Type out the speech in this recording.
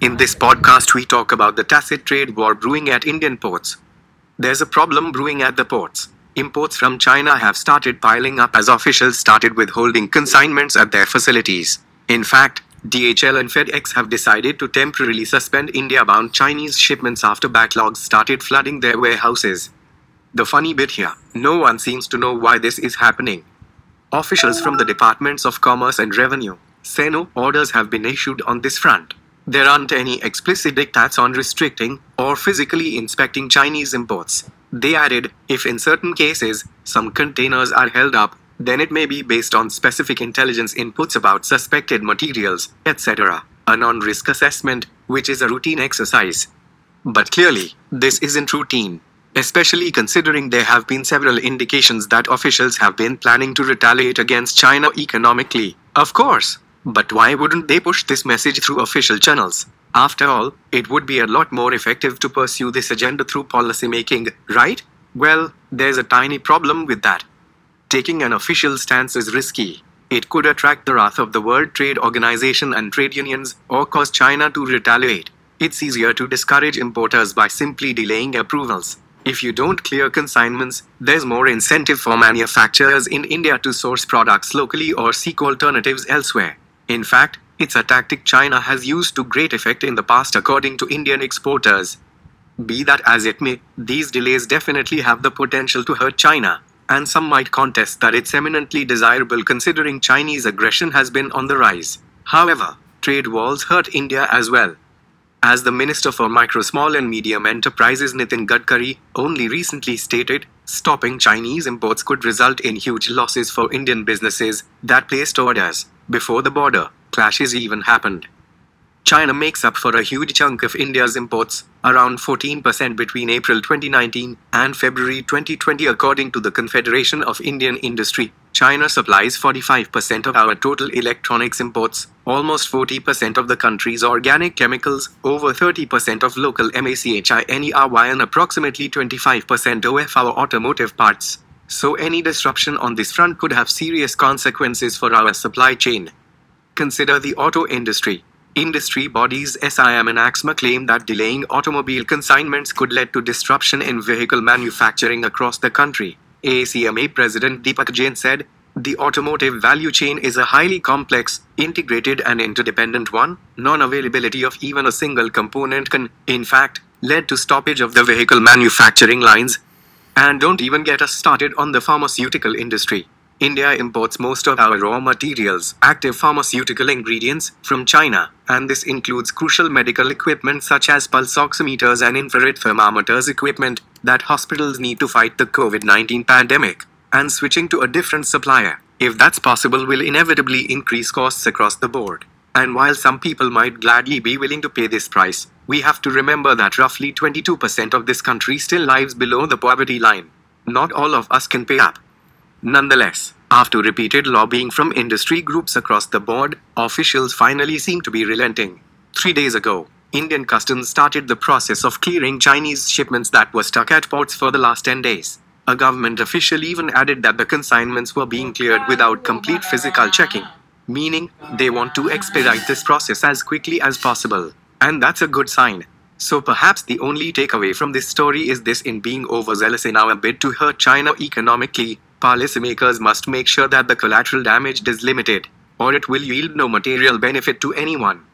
In this podcast, we talk about the tacit trade war brewing at Indian ports. There's a problem brewing at the ports. Imports from China have started piling up as officials started withholding consignments at their facilities. In fact, DHL and FedEx have decided to temporarily suspend India bound Chinese shipments after backlogs started flooding their warehouses. The funny bit here no one seems to know why this is happening. Officials from the Departments of Commerce and Revenue say no orders have been issued on this front. There aren't any explicit diktats on restricting or physically inspecting Chinese imports. They added, if in certain cases some containers are held up, then it may be based on specific intelligence inputs about suspected materials, etc. A non risk assessment, which is a routine exercise. But clearly, this isn't routine, especially considering there have been several indications that officials have been planning to retaliate against China economically. Of course, but why wouldn't they push this message through official channels? After all, it would be a lot more effective to pursue this agenda through policymaking, right? Well, there's a tiny problem with that. Taking an official stance is risky. It could attract the wrath of the World Trade Organization and trade unions, or cause China to retaliate. It's easier to discourage importers by simply delaying approvals. If you don't clear consignments, there's more incentive for manufacturers in India to source products locally or seek alternatives elsewhere. In fact, it's a tactic China has used to great effect in the past, according to Indian exporters. Be that as it may, these delays definitely have the potential to hurt China, and some might contest that it's eminently desirable considering Chinese aggression has been on the rise. However, trade walls hurt India as well. As the Minister for Micro, Small and Medium Enterprises Nitin Gadkari only recently stated, stopping Chinese imports could result in huge losses for Indian businesses that placed orders before the border clashes even happened. China makes up for a huge chunk of India's imports, around 14% between April 2019 and February 2020, according to the Confederation of Indian Industry. China supplies 45% of our total electronics imports, almost 40% of the country's organic chemicals, over 30% of local MACHINERY, and approximately 25% of our automotive parts. So, any disruption on this front could have serious consequences for our supply chain. Consider the auto industry. Industry bodies SIAM and ACMA claim that delaying automobile consignments could lead to disruption in vehicle manufacturing across the country. ACMA President Deepak Jain said, the automotive value chain is a highly complex, integrated, and interdependent one. Non availability of even a single component can, in fact, lead to stoppage of the vehicle manufacturing lines, and don't even get us started on the pharmaceutical industry. India imports most of our raw materials, active pharmaceutical ingredients, from China, and this includes crucial medical equipment such as pulse oximeters and infrared thermometers equipment that hospitals need to fight the COVID 19 pandemic. And switching to a different supplier, if that's possible, will inevitably increase costs across the board. And while some people might gladly be willing to pay this price, we have to remember that roughly 22% of this country still lives below the poverty line. Not all of us can pay up. Nonetheless, after repeated lobbying from industry groups across the board, officials finally seem to be relenting. Three days ago, Indian Customs started the process of clearing Chinese shipments that were stuck at ports for the last 10 days. A government official even added that the consignments were being cleared without complete physical checking, meaning they want to expedite this process as quickly as possible. And that's a good sign. So perhaps the only takeaway from this story is this in being overzealous in our bid to hurt China economically, policymakers must make sure that the collateral damage is limited, or it will yield no material benefit to anyone.